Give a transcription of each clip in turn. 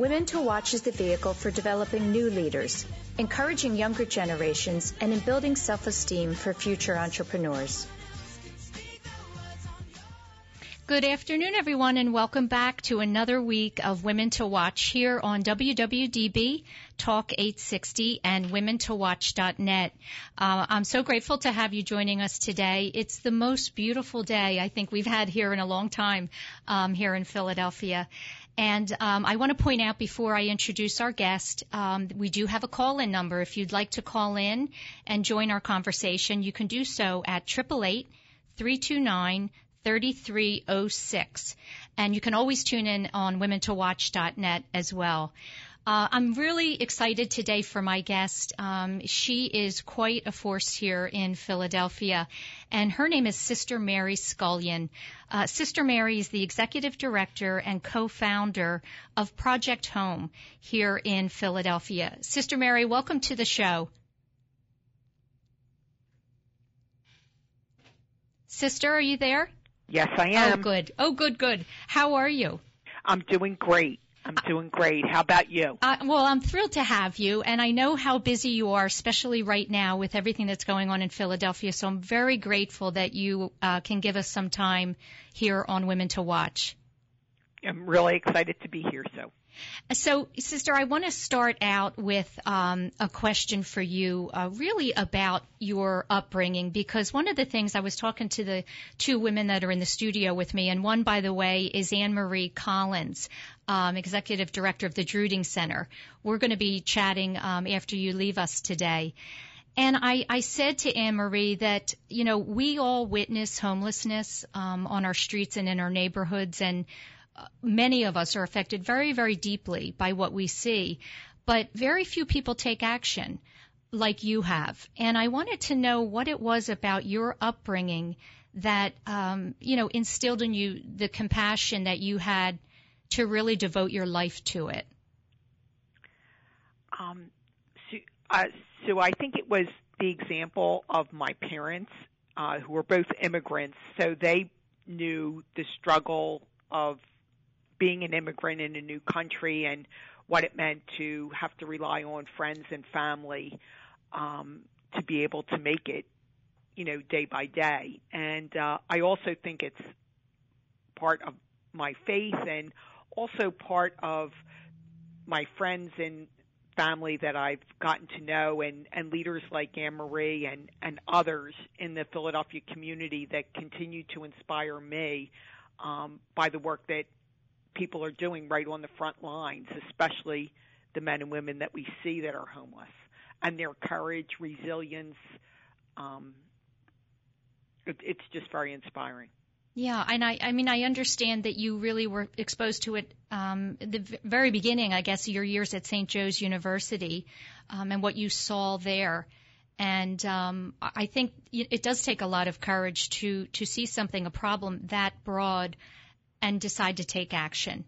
Women to Watch is the vehicle for developing new leaders, encouraging younger generations, and in building self esteem for future entrepreneurs. Good afternoon, everyone, and welcome back to another week of Women to Watch here on WWDB Talk 860 and WomenToWatch.net. Uh, I'm so grateful to have you joining us today. It's the most beautiful day I think we've had here in a long time um, here in Philadelphia. And um, I want to point out before I introduce our guest, um, we do have a call-in number. If you'd like to call in and join our conversation, you can do so at triple eight three two nine 3306. And you can always tune in on womentowatch.net as well. Uh, I'm really excited today for my guest. Um, she is quite a force here in Philadelphia, and her name is Sister Mary Scullion. Uh, Sister Mary is the executive director and co-founder of Project Home here in Philadelphia. Sister Mary, welcome to the show. Sister, are you there? Yes, I am. Oh, good. Oh, good, good. How are you? I'm doing great. I'm doing great. How about you? Uh, well, I'm thrilled to have you, and I know how busy you are, especially right now with everything that's going on in Philadelphia. So I'm very grateful that you uh, can give us some time here on Women to Watch. I'm really excited to be here. So. So, sister, I want to start out with um, a question for you, uh, really about your upbringing, because one of the things I was talking to the two women that are in the studio with me, and one, by the way, is Anne Marie Collins, um, executive director of the Drueding Center. We're going to be chatting um, after you leave us today. And I, I said to Anne Marie that, you know, we all witness homelessness um, on our streets and in our neighborhoods, and many of us are affected very, very deeply by what we see, but very few people take action like you have. And I wanted to know what it was about your upbringing that, um, you know, instilled in you the compassion that you had to really devote your life to it. Um, so, uh, so I think it was the example of my parents, uh, who were both immigrants. So they knew the struggle of being an immigrant in a new country and what it meant to have to rely on friends and family um, to be able to make it, you know, day by day. And uh, I also think it's part of my faith and also part of my friends and family that I've gotten to know and, and leaders like Anne Marie and, and others in the Philadelphia community that continue to inspire me um, by the work that people are doing right on the front lines, especially the men and women that we see that are homeless, and their courage, resilience. Um, it, it's just very inspiring. Yeah, and I, I mean, I understand that you really were exposed to it um, the very beginning, I guess, your years at St. Joe's University, um, and what you saw there. And um, I think it does take a lot of courage to to see something, a problem that broad, and decide to take action.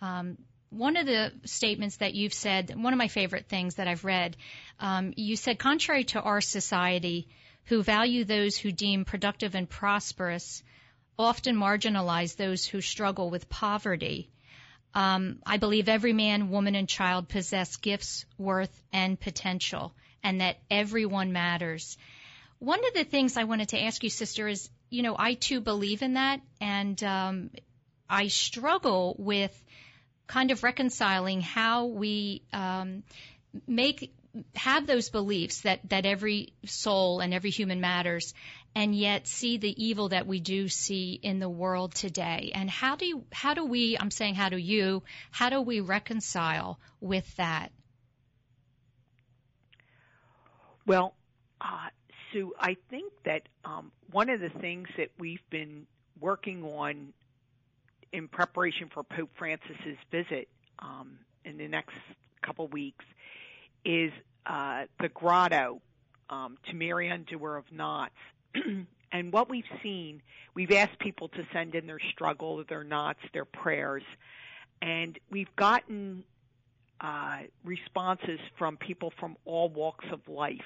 Um, one of the statements that you've said, one of my favorite things that I've read, um, you said, contrary to our society, who value those who deem productive and prosperous, often marginalize those who struggle with poverty. Um, I believe every man, woman, and child possess gifts, worth, and potential, and that everyone matters. One of the things I wanted to ask you, sister, is you know I too believe in that, and um, I struggle with kind of reconciling how we um, make have those beliefs that that every soul and every human matters and yet see the evil that we do see in the world today. And how do you how do we I'm saying how do you how do we reconcile with that? Well uh, Sue I think that um, one of the things that we've been working on in preparation for Pope Francis's visit um, in the next couple weeks is uh, the grotto um, to Mary Undoer of Knots. and what we've seen, we've asked people to send in their struggle, their knots, their prayers, and we've gotten uh, responses from people from all walks of life.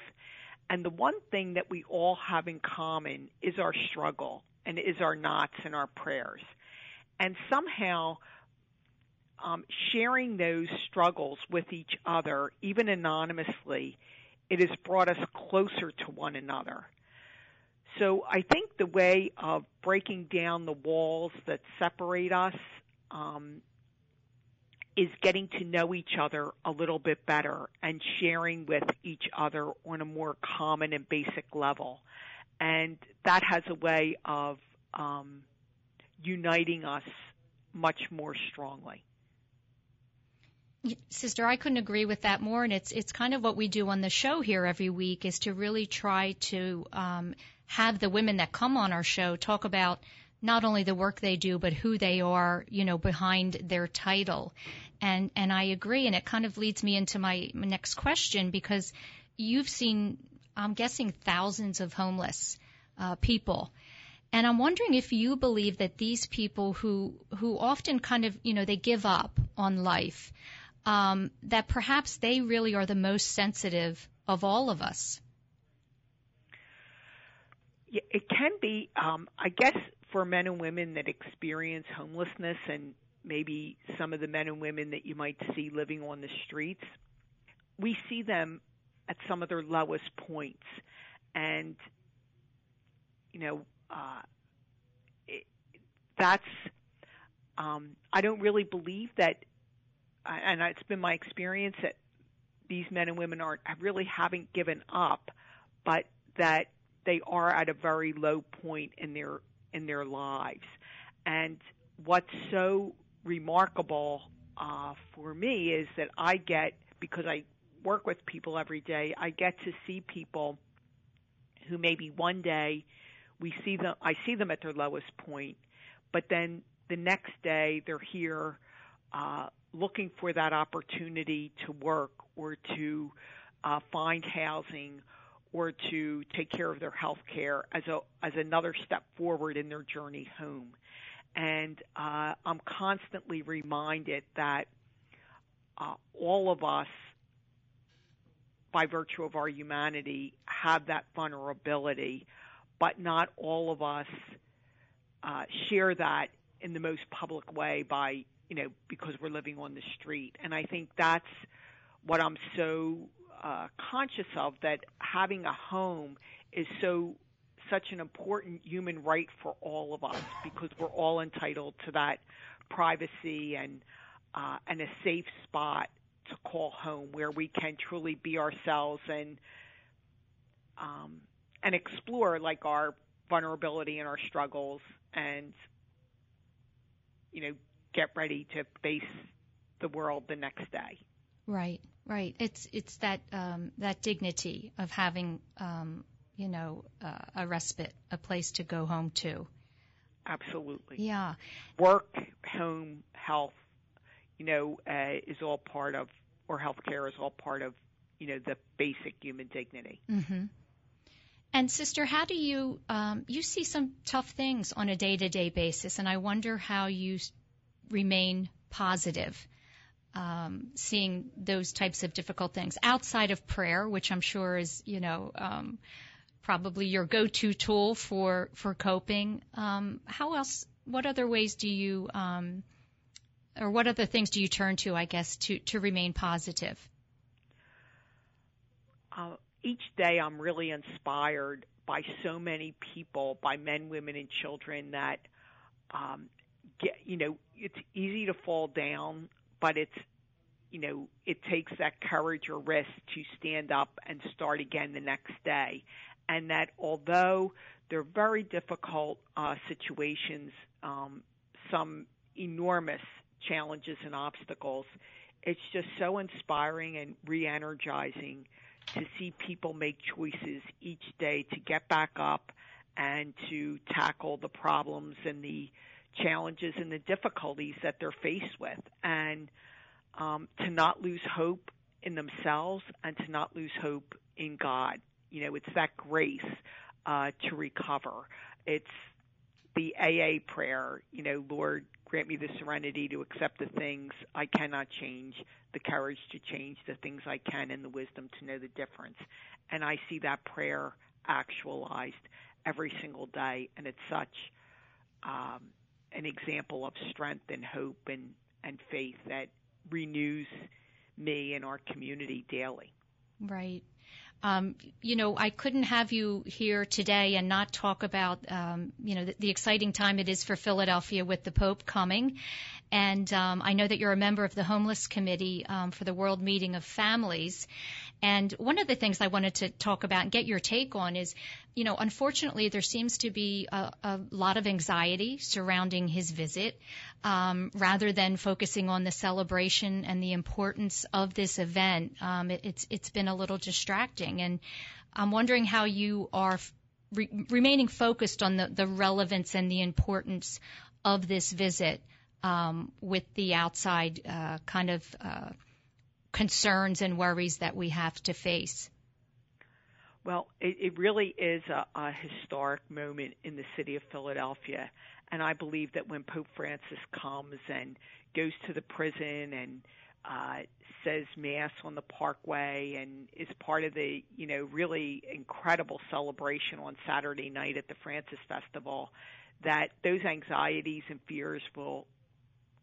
And the one thing that we all have in common is our struggle and is our knots and our prayers. And somehow, um, sharing those struggles with each other, even anonymously, it has brought us closer to one another. So I think the way of breaking down the walls that separate us um, is getting to know each other a little bit better and sharing with each other on a more common and basic level. And that has a way of um, uniting us much more strongly. Sister, I couldn't agree with that more, and it's it's kind of what we do on the show here every week is to really try to um, have the women that come on our show talk about not only the work they do, but who they are, you know, behind their title. And and I agree, and it kind of leads me into my, next question because you've seen, I'm guessing, thousands of homeless uh, people. And I'm wondering if you believe that these people who who often kind of you know they give up on life, um, that perhaps they really are the most sensitive of all of us. Yeah, it can be. Um, I guess for men and women that experience homelessness, and maybe some of the men and women that you might see living on the streets, we see them at some of their lowest points, and you know, uh, it, that's um, I don't really believe that, and it's been my experience that these men and women aren't really haven't given up, but that they are at a very low point in their in their lives. And what's so remarkable uh, for me is that I get because I work with people every day. I get to see people who maybe one day we see them I see them at their lowest point, but then the next day they're here uh, looking for that opportunity to work or to uh, find housing or to take care of their health care as a as another step forward in their journey home. And uh, I'm constantly reminded that uh, all of us, by virtue of our humanity, have that vulnerability but not all of us uh, share that in the most public way by you know because we're living on the street. And i think that's what i'm so uh, conscious of that having a home is so such an important human right for all of us because we're all entitled to that privacy and uh, and a safe spot to call home where we can truly be ourselves and um, and explore like our vulnerability and our struggles and you know get ready to face the world the next day. Right right. It's it's that um that dignity of having um you know uh, a respite a place to go home to. Absolutely. Yeah. Work home health you know uh, is all part of or healthcare is all part of you know the basic human dignity. Mhm and sister, how do you um, you see some tough things on a day to day basis, and I wonder how you remain positive, um, seeing those types of difficult things outside of prayer, which I'm sure is you know um, probably your go-to tool for for coping. Um, how else? What other ways do you, um, or what other things do you turn to? I guess to to remain positive. Uh, each day, I'm really inspired by so many people, by men, women, and children that um, get. You know, it's easy to fall down, but it's you know, it takes that courage or risk to stand up and start again the next day and that although they're very difficult uh, situations, um, some enormous challenges and obstacles, it's just so inspiring and re-energizing to see people make choices each day to get back up and to tackle the problems and the challenges and the difficulties that they're faced with and um, to not lose hope in themselves and to not lose hope in God you know, it's that grace uh, to recover. It's the AA prayer, you know, Lord, grant me the serenity to accept the things I cannot change, the courage to change the things I can, and the wisdom to know the difference. And I see that prayer actualized every single day, and it's such um, an example of strength and hope and, and faith that renews me and our community daily. Right. Um, you know, I couldn't have you here today and not talk about, um, you know, the, the, exciting time it is for Philadelphia with the Pope coming. And um, I know that you're a member of the Homeless Committee um, for the World Meeting of Families. And one of the things I wanted to talk about and get your take on is, you know, unfortunately, there seems to be a, a lot of anxiety surrounding his visit, um, rather than focusing on the celebration and the importance of this event. Um, it, it's it's been a little distracting, and I'm wondering how you are re- remaining focused on the, the relevance and the importance of this visit um, with the outside uh, kind of uh, concerns and worries that we have to face? Well, it, it really is a, a historic moment in the city of Philadelphia. And I believe that when Pope Francis comes and goes to the prison and uh, says mass on the parkway and is part of the you know really incredible celebration on Saturday night at the Francis Festival that those anxieties and fears will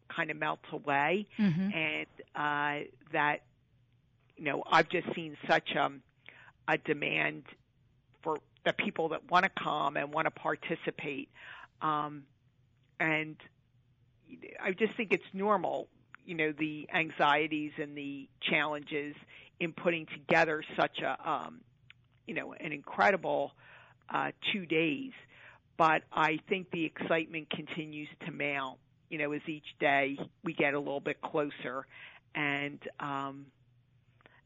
kind of melt away, mm-hmm. and uh, that you know I've just seen such a, a demand for the people that want to come and want to participate, um, and I just think it's normal, you know, the anxieties and the challenges in putting together such a, um, you know, an incredible uh, two days. But I think the excitement continues to mount you know, as each day we get a little bit closer, and um,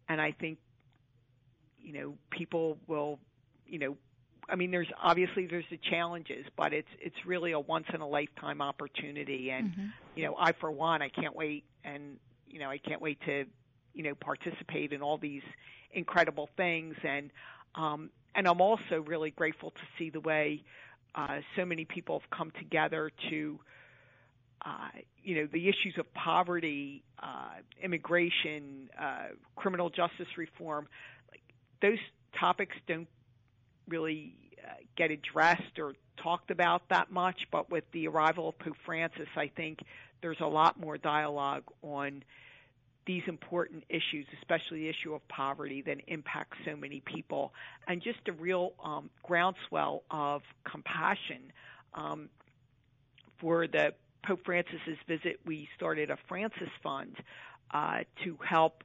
and I think, you know, people will, you know, I mean, there's obviously there's the challenges, but it's it's really a once in a lifetime opportunity, and mm-hmm. you know, I for one, I can't wait, and you know, I can't wait to, you know, participate in all these incredible things, and um, and I'm also really grateful to see the way uh, so many people have come together to you know, the issues of poverty, uh, immigration, uh, criminal justice reform, like those topics don't really uh, get addressed or talked about that much. But with the arrival of Pope Francis, I think there's a lot more dialogue on these important issues, especially the issue of poverty that impacts so many people, and just a real um, groundswell of compassion um, for the Pope Francis's visit, we started a Francis Fund uh, to help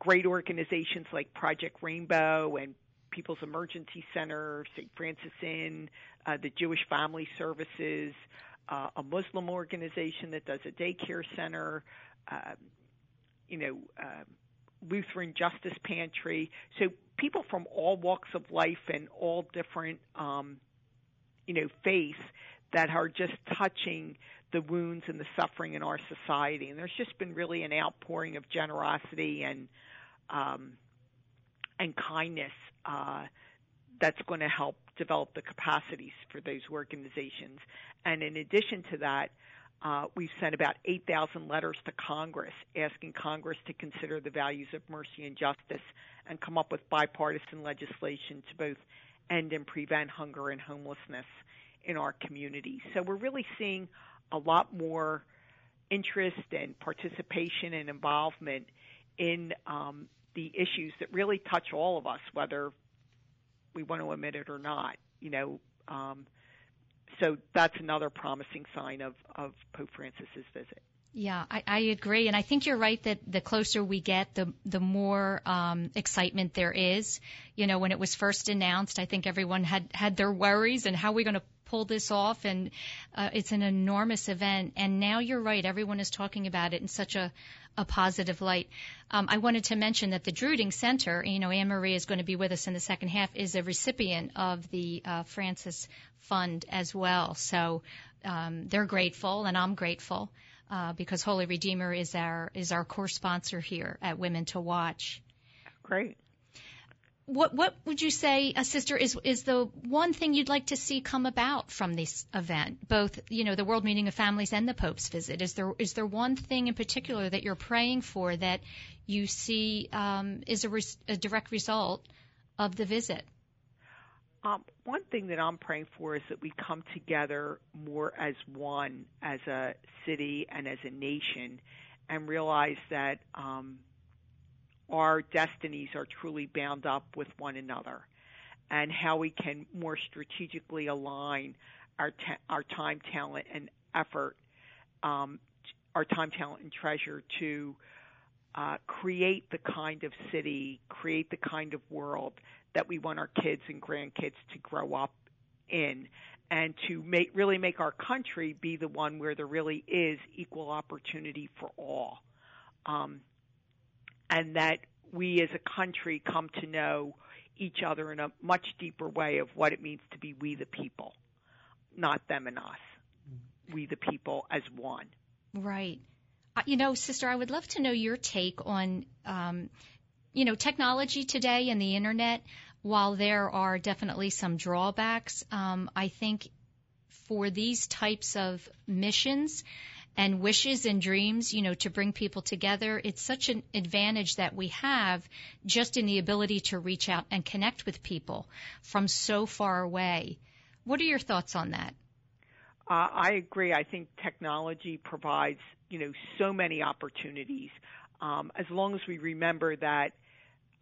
great organizations like Project Rainbow and People's Emergency Center, St. Francis Inn, uh, the Jewish Family Services, uh, a Muslim organization that does a daycare center, uh, you know, uh, Lutheran Justice Pantry. So people from all walks of life and all different, um, you know, faiths that are just touching the wounds and the suffering in our society. And there's just been really an outpouring of generosity and um, and kindness uh, that's going to help develop the capacities for those organizations. And in addition to that, uh, we've sent about 8,000 letters to Congress asking Congress to consider the values of mercy and justice and come up with bipartisan legislation to both end and prevent hunger and homelessness in our community. So we're really seeing a lot more interest and participation and involvement in um, the issues that really touch all of us, whether we want to admit it or not. You know, um, so that's another promising sign of, of Pope Francis's visit. Yeah, I, I agree, and I think you're right that the closer we get, the the more um, excitement there is. You know, when it was first announced, I think everyone had had their worries and how are we going to pull this off, and uh, it's an enormous event. And now you're right, everyone is talking about it in such a a positive light. Um, I wanted to mention that the Drueding Center, you know, Anne Marie is going to be with us in the second half, is a recipient of the uh, Francis Fund as well. So um, they're grateful, and I'm grateful uh, because Holy Redeemer is our is our core sponsor here at Women to Watch. Great. What what would you say, uh, sister, is is the one thing you'd like to see come about from this event, both you know the World Meeting of Families and the Pope's visit? Is there is there one thing in particular that you're praying for that you see um, is a, res- a direct result of the visit? Um, one thing that I'm praying for is that we come together more as one, as a city and as a nation, and realize that um, our destinies are truly bound up with one another, and how we can more strategically align our ta- our time, talent, and effort, um, our time, talent, and treasure to uh, create the kind of city, create the kind of world that we want our kids and grandkids to grow up in and to make really make our country be the one where there really is equal opportunity for all. Um, and that we as a country come to know each other in a much deeper way of what it means to be we the people, not them and us. We the people as one. Right. Uh, you know, sister, I would love to know your take on, um, you know, technology today and the internet while there are definitely some drawbacks, um, I think for these types of missions and wishes and dreams, you know, to bring people together, it's such an advantage that we have just in the ability to reach out and connect with people from so far away. What are your thoughts on that? Uh, I agree. I think technology provides, you know, so many opportunities. Um, as long as we remember that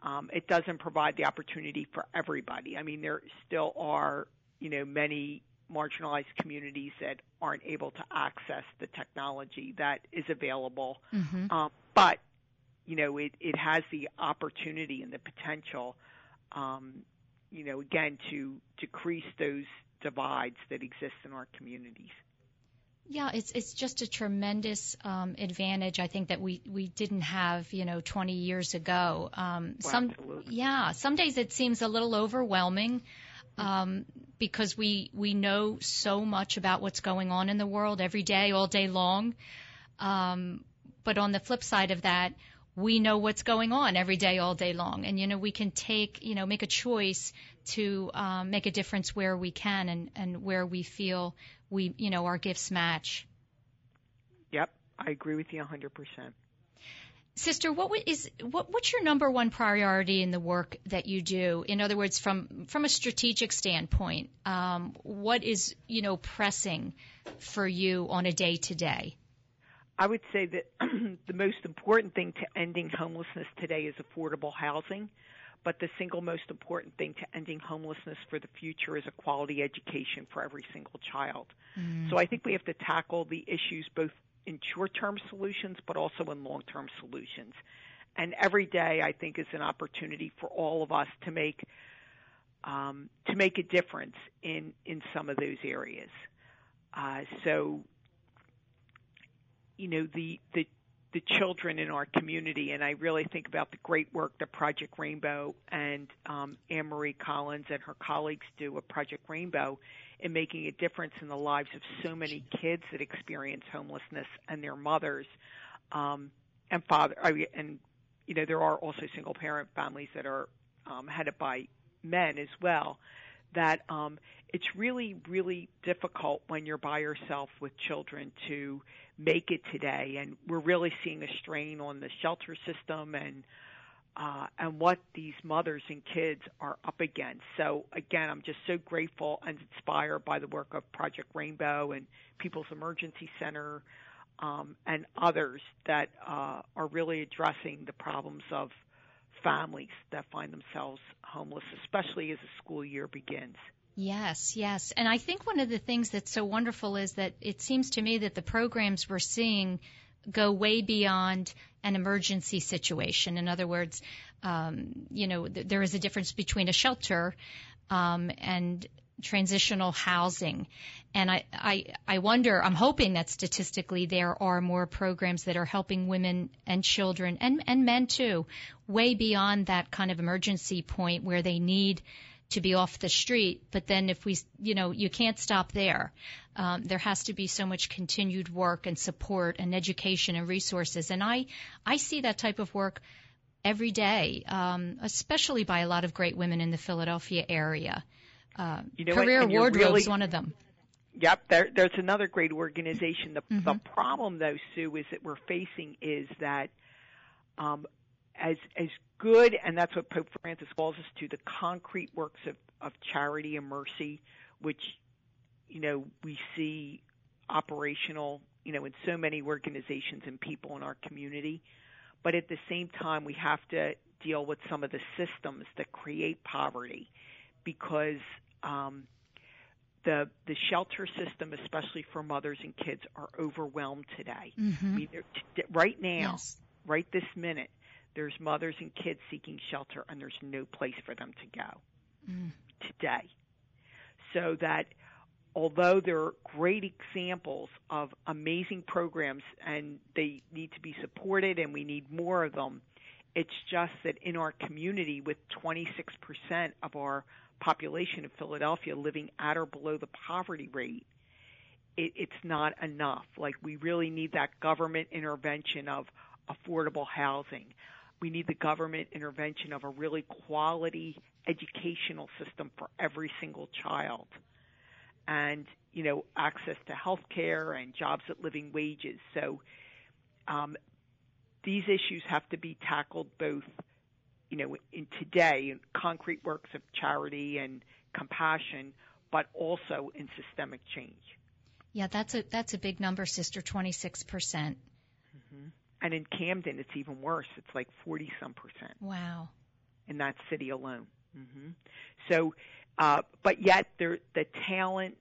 um, it doesn't provide the opportunity for everybody. I mean, there still are, you know, many marginalized communities that aren't able to access the technology that is available. Mm-hmm. Um, but, you know, it, it has the opportunity and the potential, um, you know, again, to decrease those divides that exist in our communities. Yeah, it's it's just a tremendous um, advantage. I think that we we didn't have you know 20 years ago. Um, well, some absolutely. yeah, some days it seems a little overwhelming um, because we we know so much about what's going on in the world every day, all day long. Um, but on the flip side of that, we know what's going on every day, all day long, and you know we can take you know make a choice to um, make a difference where we can and and where we feel we, you know, our gifts match. Yep, I agree with you 100%. Sister, what is what, what's your number one priority in the work that you do? In other words, from from a strategic standpoint, um, what is you know pressing for you on a day to day? I would say that the most important thing to ending homelessness today is affordable housing. But the single most important thing to ending homelessness for the future is a quality education for every single child. Mm. So I think we have to tackle the issues both in short-term solutions but also in long-term solutions. And every day I think is an opportunity for all of us to make um, to make a difference in in some of those areas. Uh, so you know the the the children in our community. And I really think about the great work that Project Rainbow and um, Anne Marie Collins and her colleagues do at Project Rainbow in making a difference in the lives of so many kids that experience homelessness and their mothers um, and father. And you know there are also single parent families that are um, headed by men as well. That um, it's really really difficult when you're by yourself with children to make it today. And we're really seeing a strain on the shelter system and uh, and what these mothers and kids are up against. So again, I'm just so grateful and inspired by the work of Project Rainbow and People's Emergency Center um, and others that uh, are really addressing the problems of families that find themselves homeless, especially as the school year begins. Yes, yes. And I think one of the things that's so wonderful is that it seems to me that the programs we're seeing go way beyond an emergency situation. In other words, um, you know, th- there is a difference between a shelter um, and transitional housing. And I, I, I wonder, I'm hoping that statistically there are more programs that are helping women and children and, and men too, way beyond that kind of emergency point where they need to be off the street. But then if we, you know, you can't stop there. Um, there has to be so much continued work and support and education and resources. And I, I see that type of work every day, um, especially by a lot of great women in the Philadelphia area. Uh, you know Career Wardrobe really, is one of them. Yep, there, there's another great organization. The, mm-hmm. the problem, though, Sue, is that we're facing is that um, as as good, and that's what Pope Francis calls us to, the concrete works of, of charity and mercy, which you know we see operational, you know, in so many organizations and people in our community. But at the same time, we have to deal with some of the systems that create poverty, because um, the the shelter system, especially for mothers and kids, are overwhelmed today. Mm-hmm. I mean, right now, yes. right this minute, there's mothers and kids seeking shelter, and there's no place for them to go mm. today. So that although there are great examples of amazing programs and they need to be supported and we need more of them, it's just that in our community, with 26% of our population of Philadelphia living at or below the poverty rate, it, it's not enough. Like we really need that government intervention of affordable housing, we need the government intervention of a really quality educational system for every single child. And, you know, access to health care and jobs at living wages. So um, these issues have to be tackled both, you know, in today, in concrete works of charity and compassion, but also in systemic change. Yeah, that's a that's a big number, sister. Twenty six percent. And in Camden, it's even worse. It's like 40 some percent. Wow. In that city alone. Mm-hmm. So, uh, but yet there, the talent,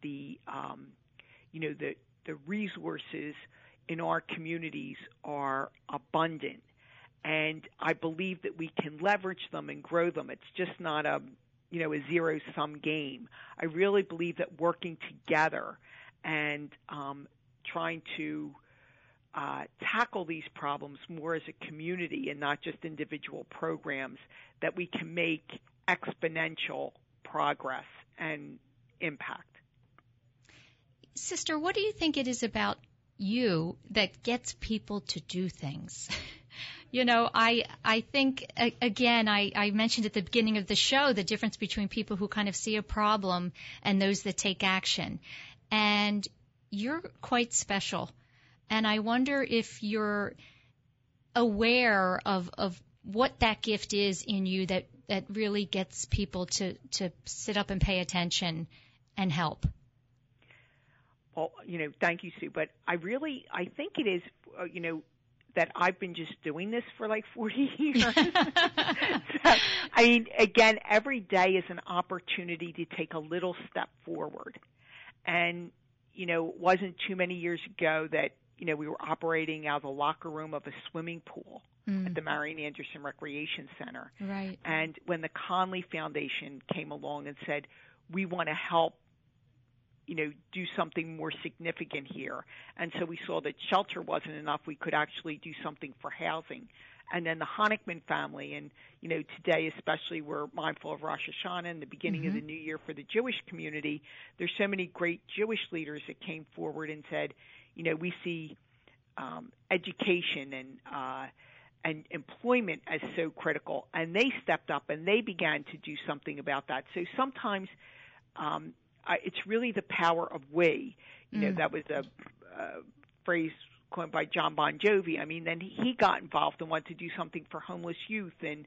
the, um, you know, the, the resources in our communities are abundant. And I believe that we can leverage them and grow them. It's just not a, you know, a zero sum game. I really believe that working together and um, trying to uh, tackle these problems more as a community and not just individual programs, that we can make exponential progress and impact. Sister, what do you think it is about you that gets people to do things? you know, I I think again, I, I mentioned at the beginning of the show the difference between people who kind of see a problem and those that take action, and you're quite special and I wonder if you're aware of, of what that gift is in you that, that really gets people to, to sit up and pay attention and help. Well, you know, thank you, Sue. But I really, I think it is, uh, you know, that I've been just doing this for like 40 years. so, I mean, again, every day is an opportunity to take a little step forward. And, you know, it wasn't too many years ago that you know, we were operating out of the locker room of a swimming pool mm. at the Marian Anderson Recreation Center. Right. And when the Connelly Foundation came along and said, we want to help you know, do something more significant here. And so we saw that shelter wasn't enough. We could actually do something for housing. And then the Honickman family, and you know, today especially we're mindful of Rosh Hashanah and the beginning mm-hmm. of the new year for the Jewish community. There's so many great Jewish leaders that came forward and said, you know, we see um, education and uh, and employment as so critical, and they stepped up and they began to do something about that. So sometimes um, I, it's really the power of we. You know, mm. that was a, a phrase coined by John Bon Jovi. I mean, then he got involved and wanted to do something for homeless youth and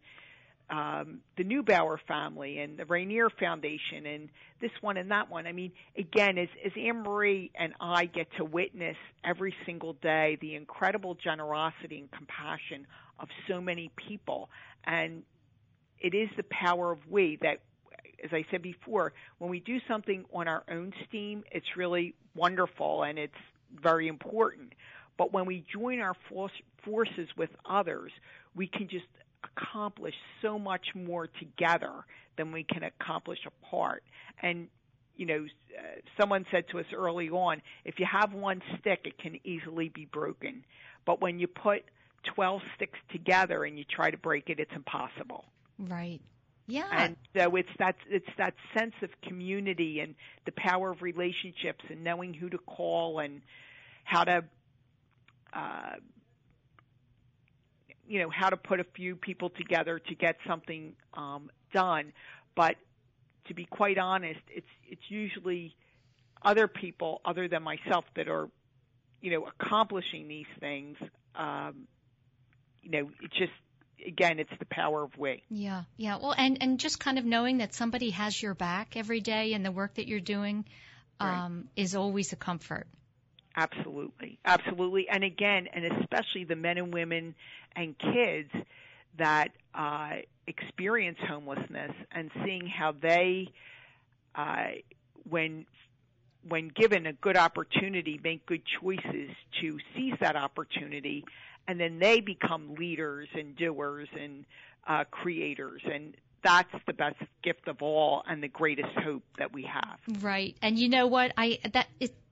um, the Neubauer family and the Raynier Foundation and this one and that one. I mean, again, as, as Anne Marie and I get to witness every single day the incredible generosity and compassion of so many people, and it is the power of we that, as I said before, when we do something on our own steam, it's really wonderful and it's very important. But when we join our forces with others, we can just accomplish so much more together than we can accomplish apart. And you know, uh, someone said to us early on, if you have one stick, it can easily be broken. But when you put 12 sticks together and you try to break it, it's impossible. Right. Yeah. And so it's that it's that sense of community and the power of relationships and knowing who to call and how to uh, you know how to put a few people together to get something um, done. But to be quite honest, it's it's usually other people other than myself that are you know accomplishing these things. Um, you know, it's just again, it's the power of we. Yeah, yeah. Well, and and just kind of knowing that somebody has your back every day and the work that you're doing um, right. is always a comfort. Absolutely, absolutely. And again, and especially the men and women and kids that uh, experience homelessness and seeing how they, uh, when when given a good opportunity, make good choices to seize that opportunity, and then they become leaders and doers and uh, creators. And that's the best gift of all and the greatest hope that we have. Right. And you know what? I that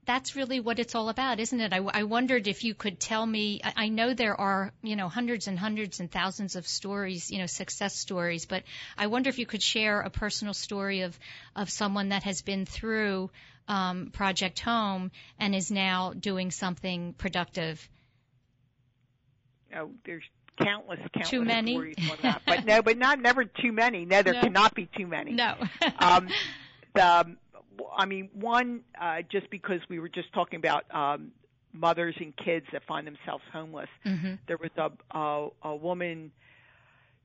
that's really what it's all about, isn't it? I, I wondered if you could tell me. I, I know there are, you know, hundreds and hundreds and thousands of stories, you know, success stories, but I wonder if you could share a personal story of of someone that has been through um, Project Home and is now doing something productive. Oh, there's countless, countless too many. stories on that, but no, but not never too many. No, there no. cannot be too many. No. um, the I mean, one, uh, just because we were just talking about um, mothers and kids that find themselves homeless. Mm-hmm. There was a, a a woman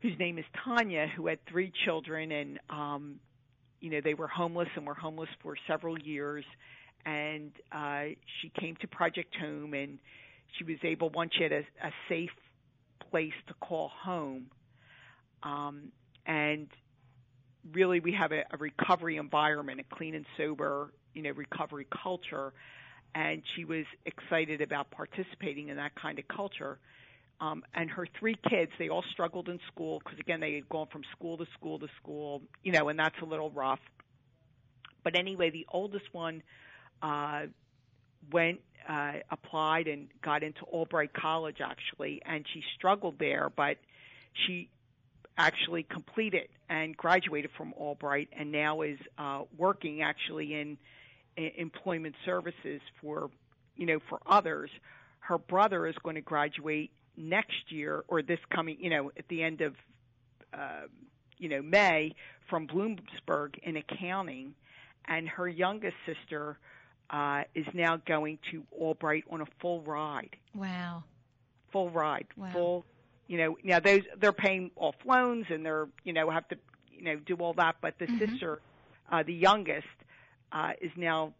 whose name is Tanya who had three children, and um, you know they were homeless and were homeless for several years. And uh, she came to Project Home, and she was able once she had a, a safe place to call home. Um, and really we have a, a recovery environment, a clean and sober, you know, recovery culture. And she was excited about participating in that kind of culture. Um, and her three kids, they all struggled in school because again, they had gone from school to school to school, you know, and that's a little rough. But anyway, the oldest one uh, went, uh, applied and got into Albright College actually, and she struggled there, but she actually completed and graduated from Albright and now is uh, working actually in, in employment services for you know for others. Her brother is going to graduate next year or this coming you know at the end of uh, you know May from Bloomsburg in accounting, and her youngest sister uh, is now going to Albright on a full ride. Wow. Full ride, wow. full you know, now those they're paying off loans and they're you know have to you know do all that, but the mm-hmm. sister, uh, the youngest, uh, is now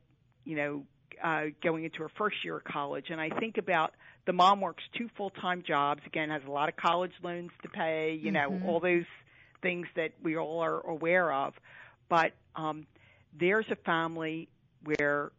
you know uh, going into her first year of college, and I think about the mom works two full time jobs. Again, has a lot of college loans to pay. You mm-hmm. know, all those things that we all are aware of, but um, there's a family where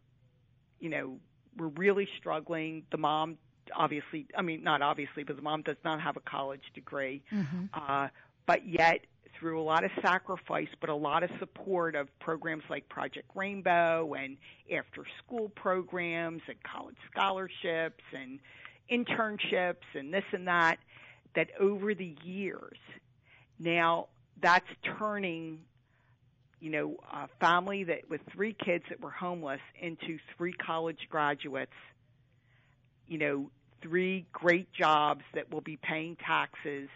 you know we're really struggling. The mom obviously, I mean, not obviously, but the mom does not have a college degree. Mm-hmm. Uh, but yet, through a lot of sacrifice, but a lot of support of programs like Project Rainbow and after school programs and college scholarships and internships and this and that, that over the years, now that's turning you know, a family that with three kids that were homeless into three college graduates you know, three great jobs that will be paying taxes,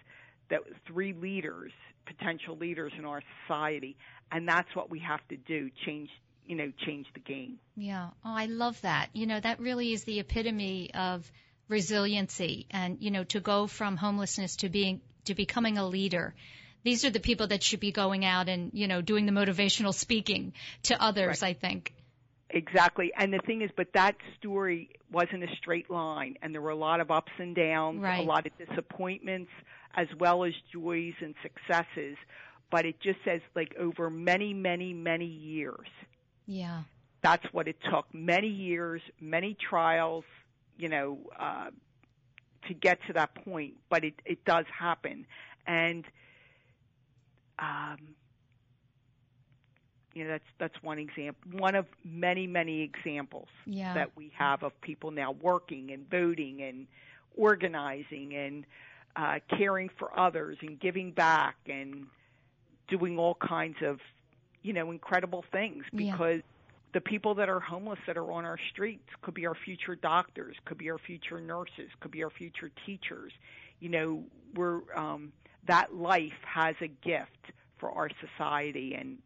that three leaders, potential leaders in our society, and that's what we have to do, change you know, change the game. Yeah. Oh, I love that. You know, that really is the epitome of resiliency and you know to go from homelessness to being to becoming a leader these are the people that should be going out and you know doing the motivational speaking to others Right. i think Exactly. And the thing is, but that story wasn't a straight line, and there were a lot of ups and downs, Right. a lot of disappointments, as well as joys and successes. But it just says, like, over many, many, many years. yeah That's what it took. Many years, many trials, you know, uh, to get to that point. But it, it does happen. And, um, you know, that's that's one example, one of many many examples yeah that we have of people now working and voting and organizing and uh, caring for others and giving back and doing all kinds of you know incredible things Yeah. because the people that are homeless that are on our streets could be our future doctors, could be our future nurses, could be our future teachers. You know, we're um, that life has a gift for our society and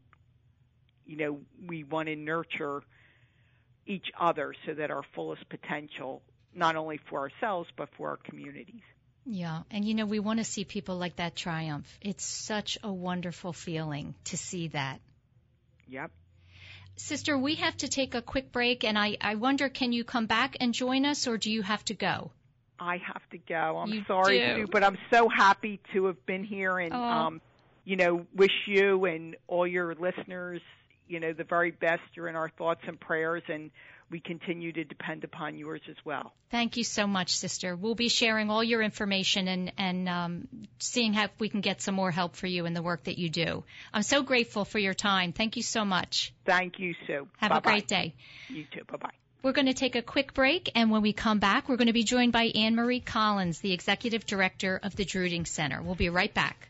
you know, we want to nurture each other so that our fullest potential, not only for ourselves, but for our communities. Yeah, and you know, we want to see people like that triumph. It's such a wonderful feeling to see that. Yep. Sister, we have to take a quick break, and I, I wonder, can you come back and join us, or do you have to go? I have to go. I'm You sorry, do. Sue, but I'm so happy to have been here and, Oh. um, you know, wish you and all your listeners, you know, the very best. You're in our thoughts and prayers, and we continue to depend upon yours as well. Thank you so much, sister. We'll be sharing all your information and, and um, seeing how we can get some more help for you in the work that you do. I'm so grateful for your time. Thank you so much. Thank you, Sue. Have a Bye-bye. great day. You too. Bye bye. We're going to take a quick break, and when we come back, we're going to be joined by Anne Marie Collins, the Executive Director of the Drueding Center. We'll be right back.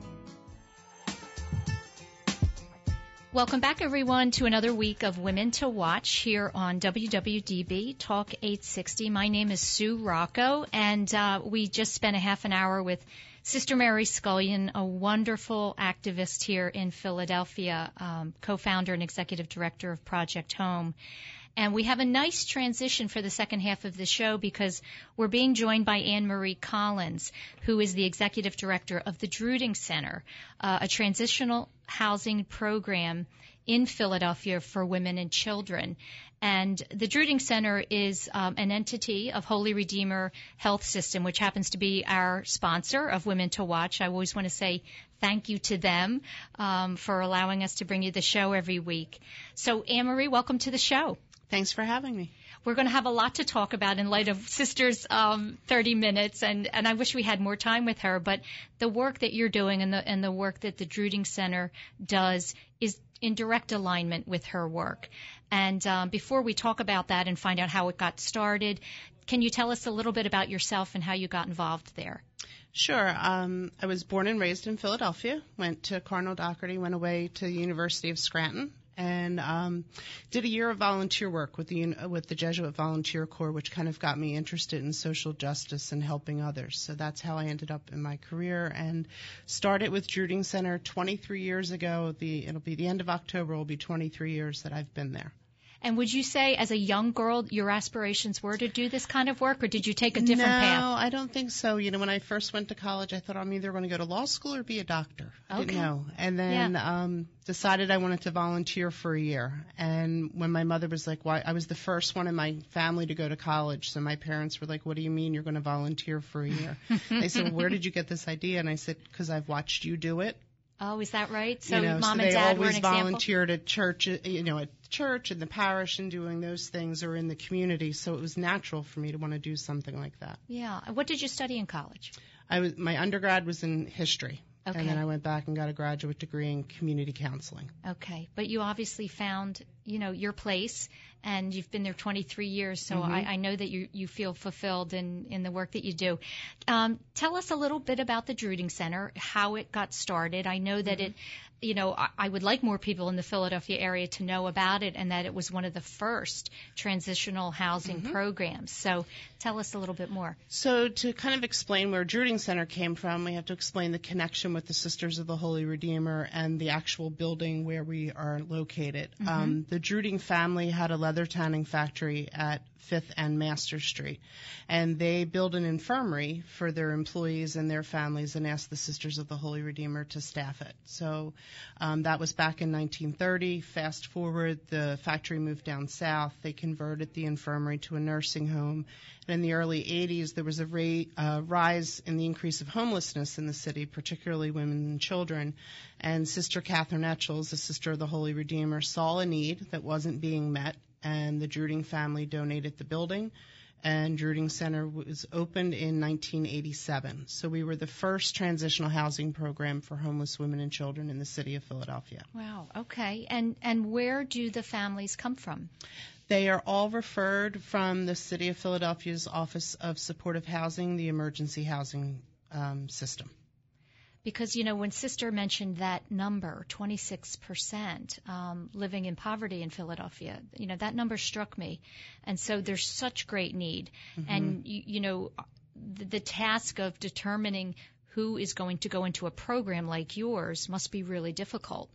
Welcome back, everyone, to another week of Women to Watch here on WWDB Talk 860. My name is Sue Rocco, and uh, we just spent a half an hour with Sister Mary Scullion, a wonderful activist here in Philadelphia, um, co-founder and executive director of Project Home. And we have a nice transition for the second half of the show because we're being joined by Anne Marie Collins, who is the executive director of the Drueding Center, uh, a transitional housing program in Philadelphia for women and children. And the Drueding Center is um, an entity of Holy Redeemer Health System, which happens to be our sponsor of Women to Watch. I always want to say thank you to them um, for allowing us to bring you the show every week. So, Anne Marie, welcome to the show. Thanks for having me. We're going to have a lot to talk about in light of Sister's um, 30 minutes, and, and I wish we had more time with her. But the work that you're doing and the and the work that the Drueding Center does is in direct alignment with her work. And um, before we talk about that and find out how it got started, can you tell us a little bit about yourself and how you got involved there? Sure. Um, I was born and raised in Philadelphia. Went to Cardinal Dougherty. Went away to the University of Scranton, and um, did a year of volunteer work with the with the Jesuit Volunteer Corps, which kind of got me interested in social justice and helping others. So that's how I ended up in my career and started with Drueding Center 23 years ago. The it'll be the end of October. Will be 23 years that I've been there. And would you say, as a young girl, your aspirations were to do this kind of work, or did you take a different no, path? No, I don't think so. You know, when I first went to college, I thought I'm either going to go to law school or be a doctor. I Okay. didn't know. And then um, decided I wanted to volunteer for a year. And when my mother was like, "Why?" I was the first one in my family to go to college. So my parents were like, "What do you mean you're going to volunteer for a year?" they said, well, "Where did you get this idea?" And I said, "Because I've watched you do it." Oh, is that right? So you know, mom so and dad were an example. They volunteered at church, you know, at church and the parish and doing those things, or in the community. So it was natural for me to want to do something like that. Yeah. What did you study in college? I was my undergrad was in history, Okay. and then I went back and got a graduate degree in community counseling. Okay, but you obviously found you know your place and you've been there 23 years, so Mm-hmm. I, I know that you you feel fulfilled in in the work that you do. Um, tell us a little bit about the Drueding Center, how it got started. I know that it, you know, I, I would like more people in the Philadelphia area to know about it, and that it was one of the first transitional housing programs. So tell us a little bit more. So to kind of explain where Drueding Center came from, we have to explain the connection with the Sisters of the Holy Redeemer and the actual building where we are located. Um, the Drueding family had a leather tanning factory at Fifth and Master Street, and they built an infirmary for their employees and their families, and asked the Sisters of the Holy Redeemer to staff it. So um, that was back in 1930. Fast forward, the factory moved down south. They converted the infirmary to a nursing home. And in the early 80s, there was a ra- uh, rise in the increase of homelessness in the city, particularly women and children. And Sister Catherine Etchells, the Sister of the Holy Redeemer, saw a need that wasn't being met, and the Drueding family donated the building. And Drueding Center was opened in 1987. So we were the first transitional housing program for homeless women and children in the city of Philadelphia. Wow. Okay. And and where do the families come from? They are all referred from the City of Philadelphia's Office of Supportive Housing, the emergency housing um, system. Because you know when Sister mentioned that number, 26% um, living in poverty in Philadelphia, you know that number struck me, and so there's such great need, and you, you know the, the task of determining who is going to go into a program like yours must be really difficult.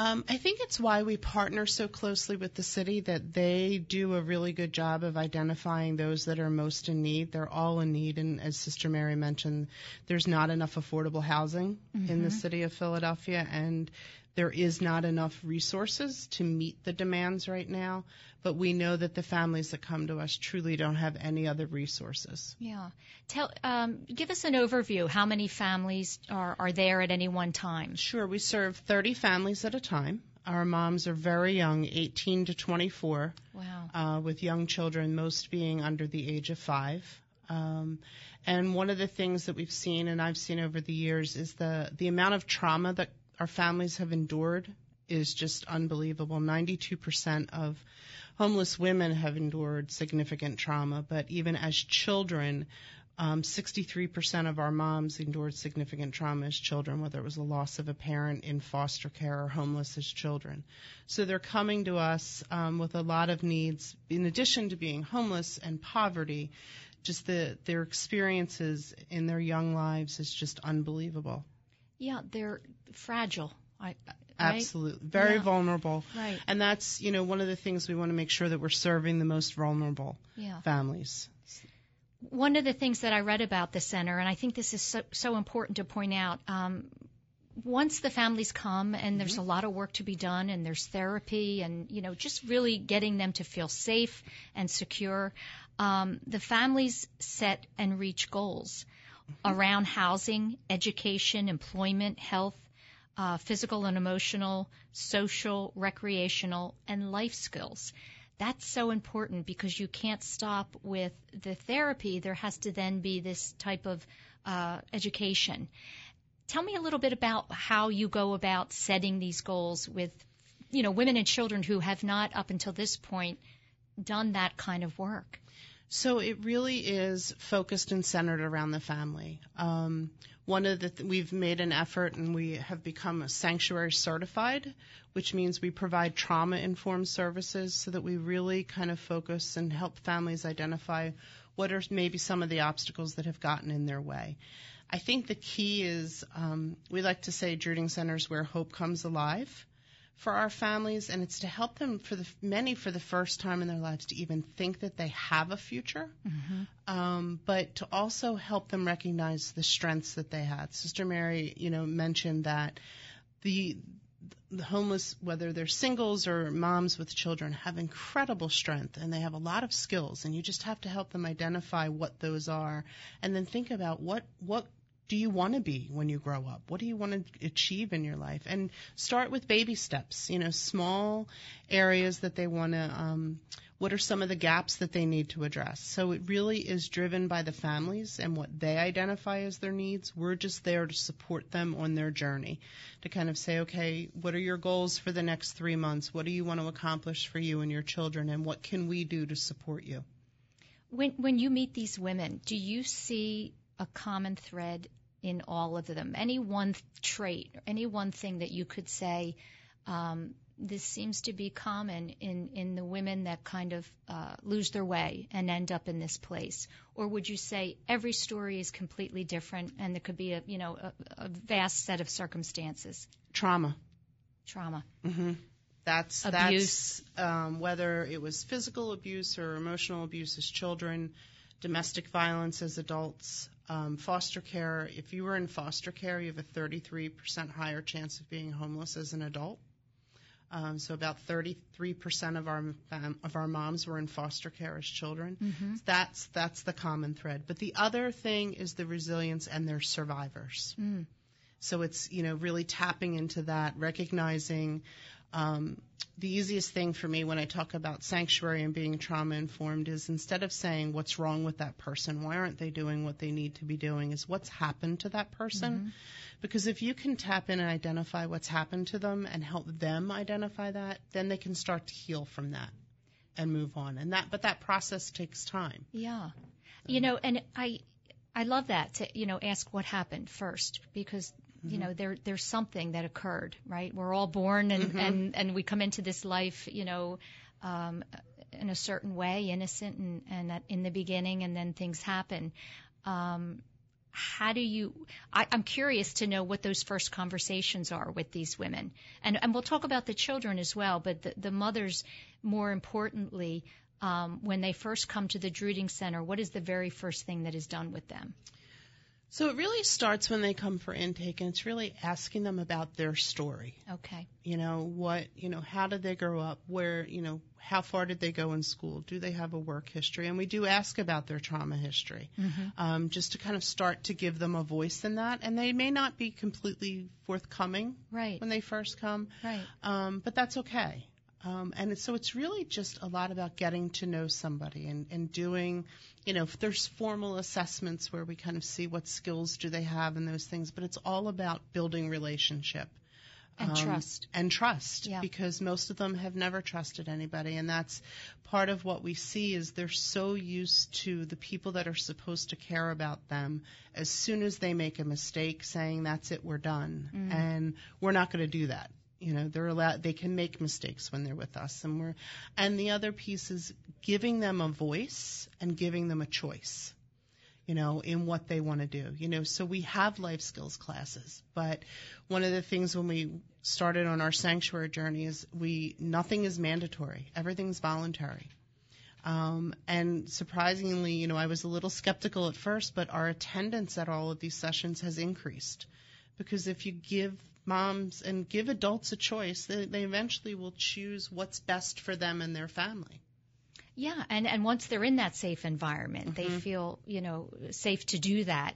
Um, I think it's why we partner so closely with the city that they do a really good job of identifying those that are most in need. They're all in need, and as Sister Mary mentioned, there's not enough affordable housing in the city of Philadelphia, and there is not enough resources to meet the demands right now. But we know that the families that come to us truly don't have any other resources. Yeah. Tell, um, give us an overview. How many families are, are there at any one time? Sure, we serve 30 families at a time. Our moms are very young, 18 to 24. Wow. uh, with young children, most being under the age of five. Um, and one of the things that we've seen, and I've seen over the years, is the the amount of trauma that our families have endured is just unbelievable. 92% of homeless women have endured significant trauma, but even as children, um, 63% of our moms endured significant trauma as children, whether it was the loss of a parent in foster care or homeless as children. So they're coming to us um, with a lot of needs, in addition to being homeless and poverty. Just the, their experiences in their young lives is just unbelievable. Yeah, they're fragile. I, right? Absolutely. Very Yeah. vulnerable. Right. And that's, you know, one of the things we want to make sure that we're serving the most vulnerable Yeah. families. One of the things that I read about the center, and I think this is so, so important to point out, um, once the families come and there's a lot of work to be done and there's therapy and you know just really getting them to feel safe and secure um, the families set and reach goals around housing education employment health uh, physical and emotional social recreational and life skills. That's so important because you can't stop with the therapy. There has to then be this type of uh, education. Tell me a little bit about how you go about setting these goals with, you know, women and children who have not up until this point done that kind of work. So it really is focused and centered around the family. Um, one of the th- we've made an effort and we have become a sanctuary certified, which means we provide trauma informed services so that we really kind of focus and help families identify what are maybe some of the obstacles that have gotten in their way. I think the key is um, we like to say Drueding Centers where hope comes alive for our families, and it's to help them for the many for the first time in their lives to even think that they have a future, um, but to also help them recognize the strengths that they had. Sister Mary, you know, mentioned that the the homeless, whether they're singles or moms with children, have incredible strength and they have a lot of skills, and you just have to help them identify what those are, and then think about what what do you want to be when you grow up? What do you want to achieve in your life? And start with baby steps, you know, small areas that they want to um, what are some of the gaps that they need to address. So it really is driven by the families and what they identify as their needs. We're just there to support them on their journey, to kind of say, okay, what are your goals for the next three months? What do you want to accomplish for you and your children, and what can we do to support you? When when you meet these women, do you see a common thread in all of them? Any one trait, any one thing that you could say, um, this seems to be common in, in the women that kind of uh, lose their way and end up in this place? Or would you say every story is completely different and there could be a you know a, a vast set of circumstances? Trauma. Trauma. Mm-hmm. That's abuse. That's, um, whether it was physical abuse or emotional abuse as children, domestic violence as adults, um, foster care. If you were in foster care, you have a 33% higher chance of being homeless as an adult. Um, so about 33% of our um, of our moms were in foster care as children. Mm-hmm. That's that's the common thread. But the other thing is the resilience and their survivors. Mm. So it's you know really tapping into that, recognizing. Um, the easiest thing for me when I talk about sanctuary and being trauma informed is instead of saying what's wrong with that person, why aren't they doing what they need to be doing, is what's happened to that person. Mm-hmm. Because if you can tap in and identify what's happened to them and help them identify that, then they can start to heal from that and move on. And that, but that process takes time. Yeah. You know, and I, I love that to, you know, ask what happened first because you know there there's something that occurred right? We're all born and and and we come into this life you know um in a certain way innocent and and that in the beginning and then things happen. Um how do you I, i'm curious to know what those first conversations are with these women. And and we'll talk about the children as well but the, the mothers more importantly um, when they first come to the Drueding Center, what is the very first thing that is done with them? So it really starts when they come for intake, and it's really asking them about their story. Okay. You know, what, you know, how did they grow up? Where, you know, how far did they go in school? Do they have a work history? And we do ask about their trauma history, Mm-hmm. um, just to kind of start to give them a voice in that. And they may not be completely forthcoming Right. when they first come, Right. um, but that's okay. Um, and so it's really just a lot about getting to know somebody and, and doing, you know, if there's formal assessments where we kind of see what skills do they have and those things, but it's all about building relationship. And um, trust. And trust, Yeah. because most of them have never trusted anybody. And that's part of what we see is they're so used to the people that are supposed to care about them as soon as they make a mistake saying, that's it, we're done. Mm. And we're not going to do that. You know, they're allowed, they can make mistakes when they're with us. And we're, and the other piece is giving them a voice and giving them a choice you know, in what they want to do. You know, so we have life skills classes, but one of the things when we started on our sanctuary journey is we nothing is mandatory. Everything's voluntary. Um, and surprisingly, you know, I was a little skeptical at first, but our attendance at all of these sessions has increased because if you give moms and give adults a choice, they, they eventually will choose what's best for them and their family. Yeah, and and once they're in that safe environment, they feel you know safe to do that.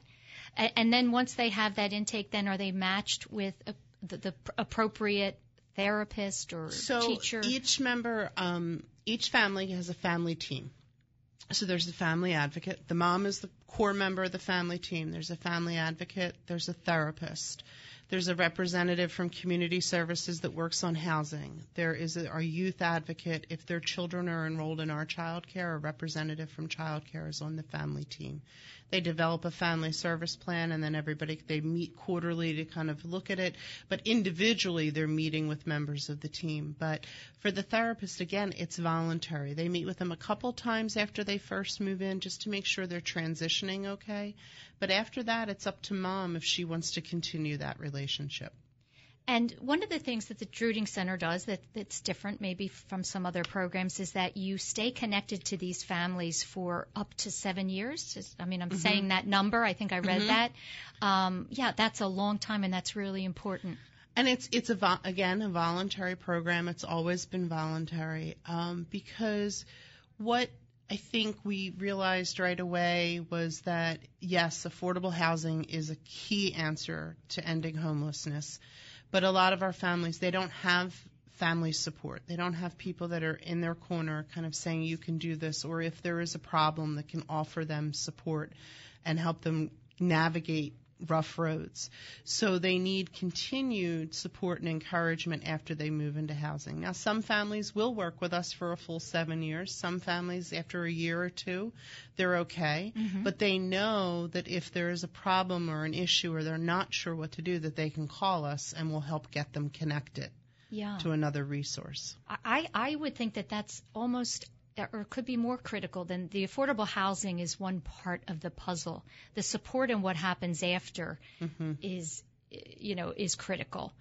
And, and then once they have that intake, then are they matched with a, the, the appropriate therapist or so teacher? each member, um, each family has a family team. So there's the family advocate. The mom is the core member of the family team. There's a family advocate. There's a therapist. There's a representative from community services that works on housing. There is a, our youth advocate. If their children are enrolled in our child care, a representative from child care is on the family team. They develop a family service plan and then everybody, they meet quarterly to kind of look at it. But individually, they're meeting with members of the team. But for the therapist, again, it's voluntary. They meet with them a couple times after they first move in just to make sure they're transitioning okay. But after that, it's up to mom if she wants to continue that relationship. And one of the things that the Drueding Center does that, that's different maybe from some other programs is that you stay connected to these families for up to seven years. I mean, I'm saying that number. I think I read that. Um, yeah, that's a long time, and that's really important. And it's it's a vo- again a voluntary program. It's always been voluntary um, because what I think we realized right away was that yes, affordable housing is a key answer to ending homelessness, but a lot of our families they don't have family support. They don't have people that are in their corner kind of saying you can do this or if there is a problem that can offer them support and help them navigate rough roads. So they need continued support and encouragement after they move into housing. Now, some families will work with us for a full seven years. Some families, after a year or two, they're okay. Mm-hmm. But they know that if there is a problem or an issue or they're not sure what to do, that they can call us and we'll help get them connected Yeah. to another resource. I, I would think that that's almost or could be more critical than the affordable housing is one part of the puzzle. The support and what happens after is, you know, is critical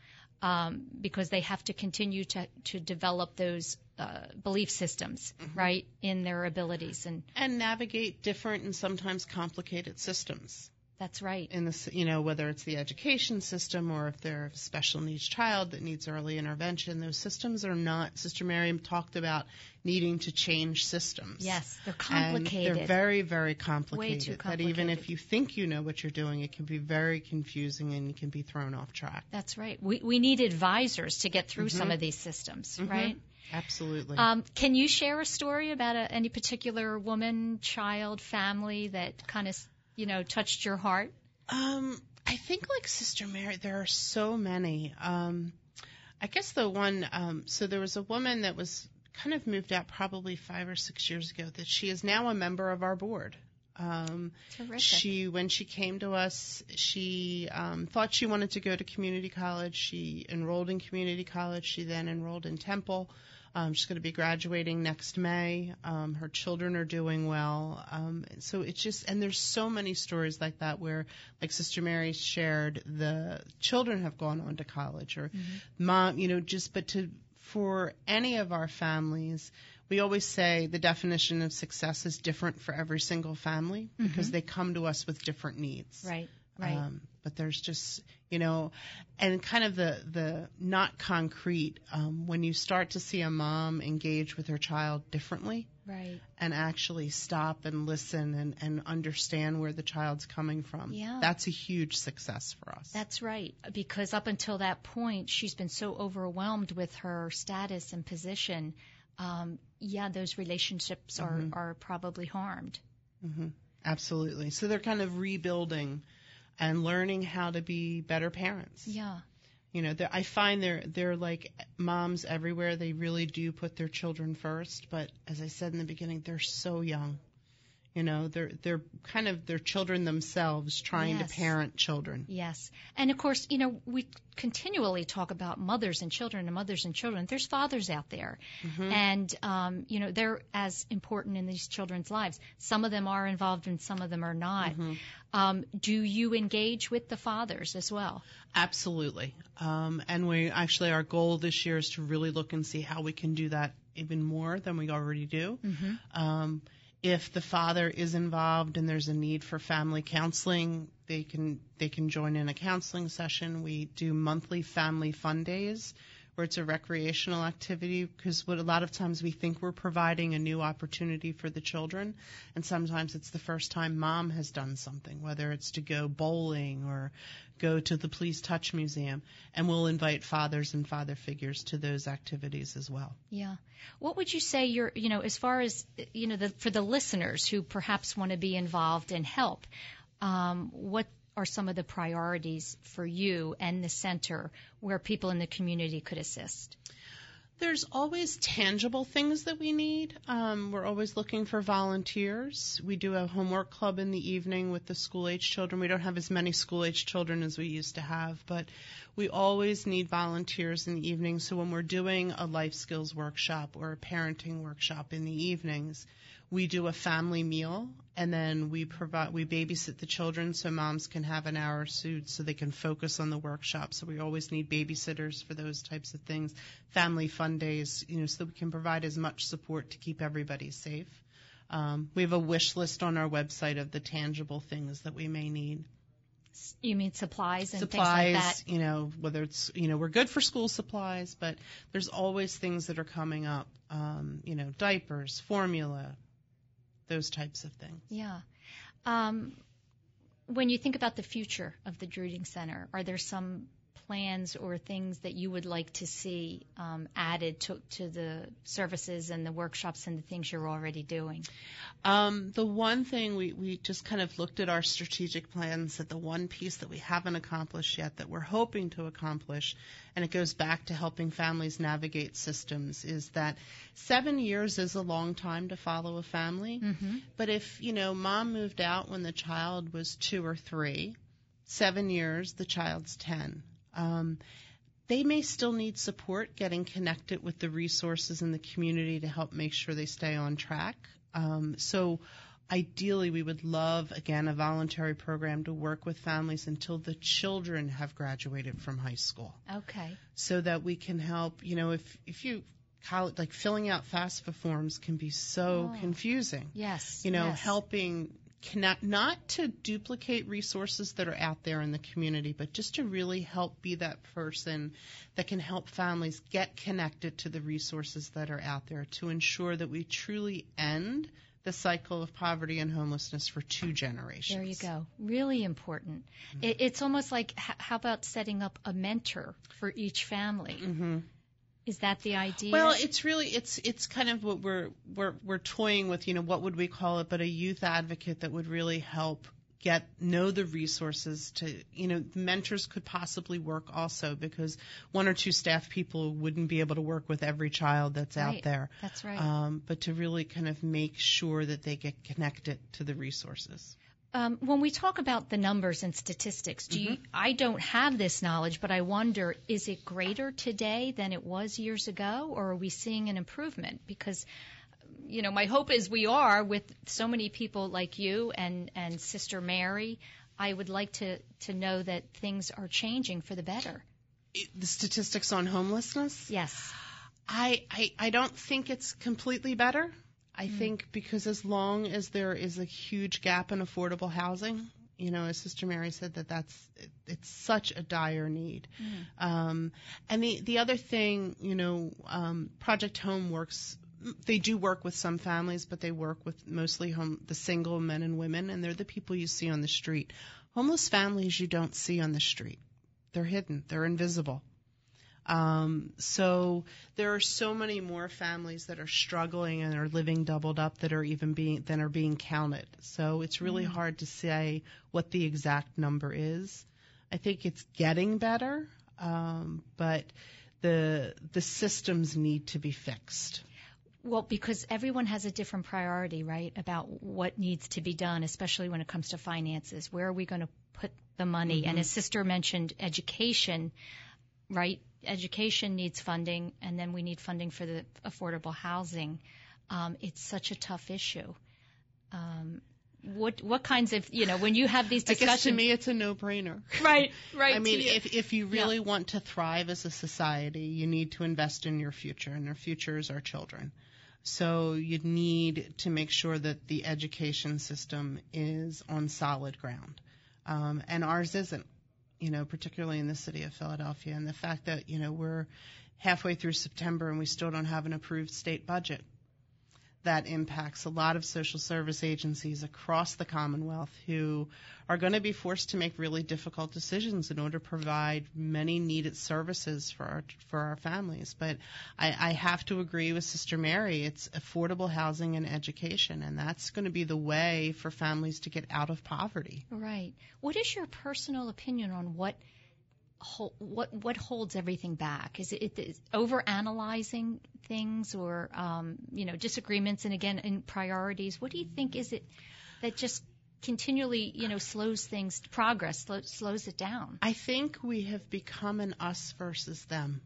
um, because they have to continue to to develop those uh, belief systems, right, in their abilities, and And navigate different and sometimes complicated systems. That's right. in the you know whether it's the education system or if they're a special needs child that needs early intervention those systems are not sister miriam talked about needing to change systems Yes, they're and complicated. they're very very complicated Way too complicated. that even if you think you know what you're doing it can be very confusing and you can be thrown off track That's right. We we need advisors to get through some of these systems, right? absolutely Um, can you share a story about a, any particular woman, child, family that kind of, you know, touched your heart? Um, I think like Sister Mary, there are so many. Um, I guess the one, um, so there was a woman that was kind of moved out probably five or six years ago that she is now a member of our board. Um, Terrific. she, when she came to us, she um, thought she wanted to go to community college. She enrolled in community college. She then enrolled in Temple. Um, she's going to be graduating next May. Um, her children are doing well. Um, so it's just, and there's so many stories like that where, like Sister Mary shared, the children have gone on to college or mom, you know, just, but to, for any of our families, we always say the definition of success is different for every single family because they come to us with different needs. Right, right. Um, but there's just, you know, and kind of the the not concrete um, when you start to see a mom engage with her child differently right. and actually stop and listen and, and understand where the child's coming from. Yeah. That's a huge success for us. That's right. Because up until that point, she's been so overwhelmed with her status and position. Um, yeah, those relationships are, are probably harmed. Absolutely. So they're kind of rebuilding and learning how to be better parents. Yeah. You know, I find they're they're like moms everywhere. They really do put their children first. But as I said in the beginning, they're so young. You know, they're they're kind of their children themselves trying Yes. to parent children. Yes. And of course, you know, we continually talk about mothers and children and mothers and children. There's fathers out there. And, um, you know, they're as important in these children's lives. Some of them are involved and some of them are not. Um, do you engage with the fathers as well? Absolutely. Um, and we actually our goal this year is to really look and see how we can do that even more than we already do. Um, if the father is involved and there's a need for family counseling, they can they can join in a counseling session. We do monthly family fun days where it's a recreational activity because what a lot of times we think we're providing a new opportunity for the children and sometimes it's the first time mom has done something whether it's to go bowling or go to the please touch museum and we'll invite fathers and father figures to those activities as well Yeah. What would you say your, you know, as far as, you know, the, for the listeners who perhaps want to be involved and help, um, what are some of the priorities for you and the center where people in the community could assist? There's always tangible things that we need. Um, we're always looking for volunteers. We do a homework club in the evening with the school age children. We don't have as many school age children as we used to have, but we always need volunteers in the evening. So when we're doing a life skills workshop or a parenting workshop in the evenings, we do a family meal and then we provide we babysit the children so moms can have an hour so, so they can focus on the workshop. So we always need babysitters for those types of things. Family fun days you know so that we can provide as much support to keep everybody safe. Um, we have a wish list on our website of the tangible things that we may need. You mean supplies and supplies things like that? you know whether it's you know we're good for school supplies but there's always things that are coming up. Um, you know diapers formula those types of things Yeah. Um, when you think about the future of the Drueding Center, are there some plans or things that you would like to see um, added to, to the services and the workshops and the things you're already doing? Um, the one thing we, we just kind of looked at our strategic plans that the one piece that we haven't accomplished yet that we're hoping to accomplish, and it goes back to helping families navigate systems, is that seven years is a long time to follow a family. Mm-hmm. But if, you know, mom moved out when the child was two or three, seven years, the child's 10. Um, they may still need support getting connected with the resources in the community to help make sure they stay on track. Um, so ideally, we would love, again, a voluntary program to work with families until the children have graduated from high school. Okay. So that we can help, you know, if, if you, like filling out FAFSA forms can be so Oh. confusing. Yes. You know, yes. helping connect, not to duplicate resources that are out there in the community, but just to really help be that person that can help families get connected to the resources that are out there to ensure that we truly end the cycle of poverty and homelessness for two generations. There you go. Really important. It, it's almost like h- how about setting up a mentor for each family? hmm Is that the idea? Well, it's really it's it's kind of what we're we're we're toying with. You know, what would we call it? But a youth advocate that would really help get know the resources to you know mentors could possibly work also because one or two staff people wouldn't be able to work with every child that's out there. That's right. Um, but to really kind of make sure that they get connected to the resources. Um, when we talk about the numbers and statistics, do you, I don't have this knowledge, but I wonder, is it greater today than it was years ago, or are we seeing an improvement? Because, you know, my hope is we are with so many people like you and, and Sister Mary. I would like to, to know that things are changing for the better. The statistics on homelessness. Yes. I, I, I don't think it's completely better. I think because as long as there is a huge gap in affordable housing, you know, as Sister Mary said, that that's it, it's such a dire need. Um, and the the other thing, you know, um, Project Home works. They do work with some families, but they work with mostly home the single men and women, and they're the people you see on the street. Homeless families you don't see on the street. They're hidden. They're invisible. Um, so there are so many more families that are struggling and are living doubled up that are even being than are being counted. So it's really hard to say what the exact number is. I think it's getting better, um, but the the systems need to be fixed. Well, because everyone has a different priority, right, about what needs to be done, especially when it comes to finances. Where are we going to put the money? And as Sister mentioned, education, right? Education needs funding, and then we need funding for the affordable housing. Um, it's such a tough issue. Um, what what kinds of you know when you have these discussions? I guess to me it's a no-brainer. right, right. I mean, you. if if you really want to thrive as a society, you need to invest in your future, and our future is our children. So you need to make sure that the education system is on solid ground, um, and ours isn't. You know, particularly in the city of Philadelphia, and the fact that you know we're halfway through September and we still don't have an approved state budget that impacts a lot of social service agencies across the Commonwealth who are going to be forced to make really difficult decisions in order to provide many needed services for our for our families. But I, I have to agree with Sister Mary. It's affordable housing and education, and that's going to be the way for families to get out of poverty. Right. What is your personal opinion on what what what holds everything back? Is it, it over analyzing things or um, you know disagreements and again in priorities? What do you think is it that just continually you know slows things progress slow, slows it down? I think we have become an us versus them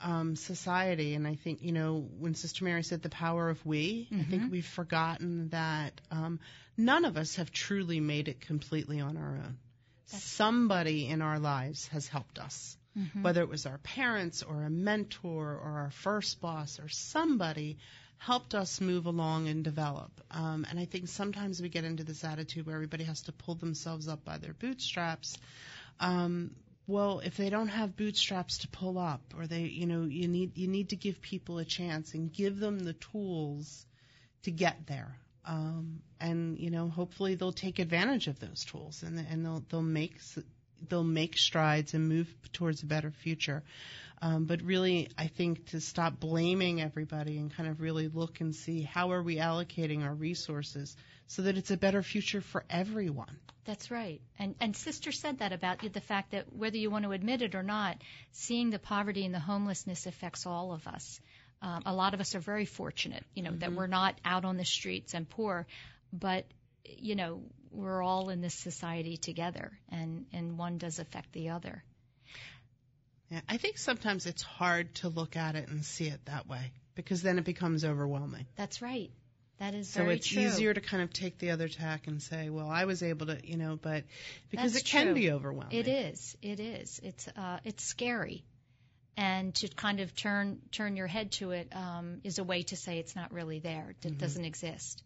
um, society, and I think you know when Sister Mary said the power of we, I think we've forgotten that um, none of us have truly made it completely on our own. Somebody in our lives has helped us, whether it was our parents or a mentor or our first boss or somebody helped us move along and develop. Um, and I think sometimes we get into this attitude where everybody has to pull themselves up by their bootstraps. Um, well, if they don't have bootstraps to pull up, or they, you know, you need you need to give people a chance and give them the tools to get there. Um, and you know, hopefully they'll take advantage of those tools and and they'll they'll make they'll make strides and move towards a better future. Um, but really, I think to stop blaming everybody and kind of really look and see how are we allocating our resources so that it's a better future for everyone. That's right. And and sister said that about the fact that whether you want to admit it or not, seeing the poverty and the homelessness affects all of us. Um, a lot of us are very fortunate, you know, mm-hmm. that we're not out on the streets and poor, but you know, we're all in this society together, and and one does affect the other. Yeah, I think sometimes it's hard to look at it and see it that way because then it becomes overwhelming. That's right. That is so it's true. easier to kind of take the other tack and say, well, I was able to, you know, but because That's it can be overwhelming. It is. It is. It's uh, it's scary, and to kind of turn turn your head to it um, is a way to say it's not really there. It mm-hmm. doesn't exist.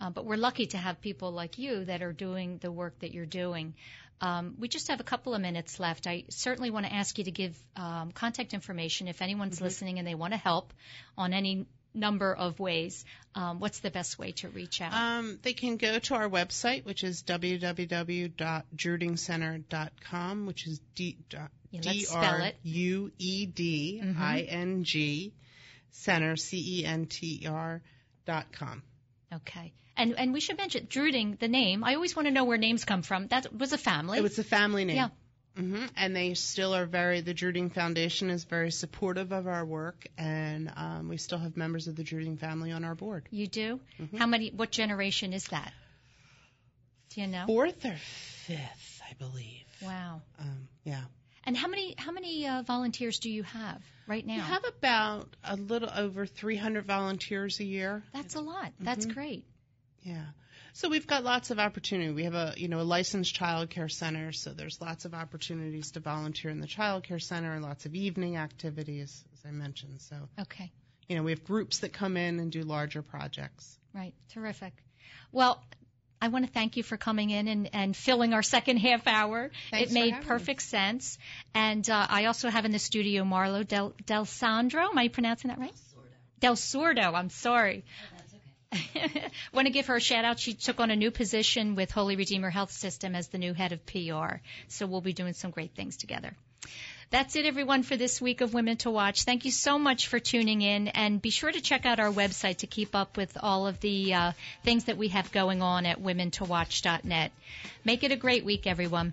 Uh, but we're lucky to have people like you that are doing the work that you're doing. Um, we just have a couple of minutes left. I certainly want to ask you to give um, contact information if anyone's mm-hmm. listening and they want to help on any number of ways. Um, what's the best way to reach out? Um, they can go to our website, which is www.druedingcenter.com, which is D R U E D I N G Center C E N T E R dot com. Okay. And and we should mention Drueding, the name. I always want to know where names come from. That was a family. It was a family name. Yeah. Mm-hmm. And they still are very. The Drueding Foundation is very supportive of our work, and um, we still have members of the Drueding family on our board. You do? Mm-hmm. How many? What generation is that? Do you know? Fourth or fifth, I believe. Wow. Um, yeah. And how many how many uh, volunteers do you have right now? We have about a little over 300 volunteers a year. That's a lot. Mm-hmm. That's great. Yeah. So we've got lots of opportunity. We have a you know a licensed child care center, so there's lots of opportunities to volunteer in the child care center and lots of evening activities, as I mentioned. So okay. You know, we have groups that come in and do larger projects. Right. Terrific. Well, I want to thank you for coming in and, and filling our second half hour. Thanks it made perfect me. sense. And uh, I also have in the studio Marlo Del, Del Sandro. Am I pronouncing that right? Del Sordo. I'm sorry. want to give her a shout out. She took on a new position with Holy Redeemer Health System as the new head of PR. So we'll be doing some great things together. That's it, everyone, for this week of Women to Watch. Thank you so much for tuning in, and be sure to check out our website to keep up with all of the uh, things that we have going on at womentowatch.net. Make it a great week, everyone.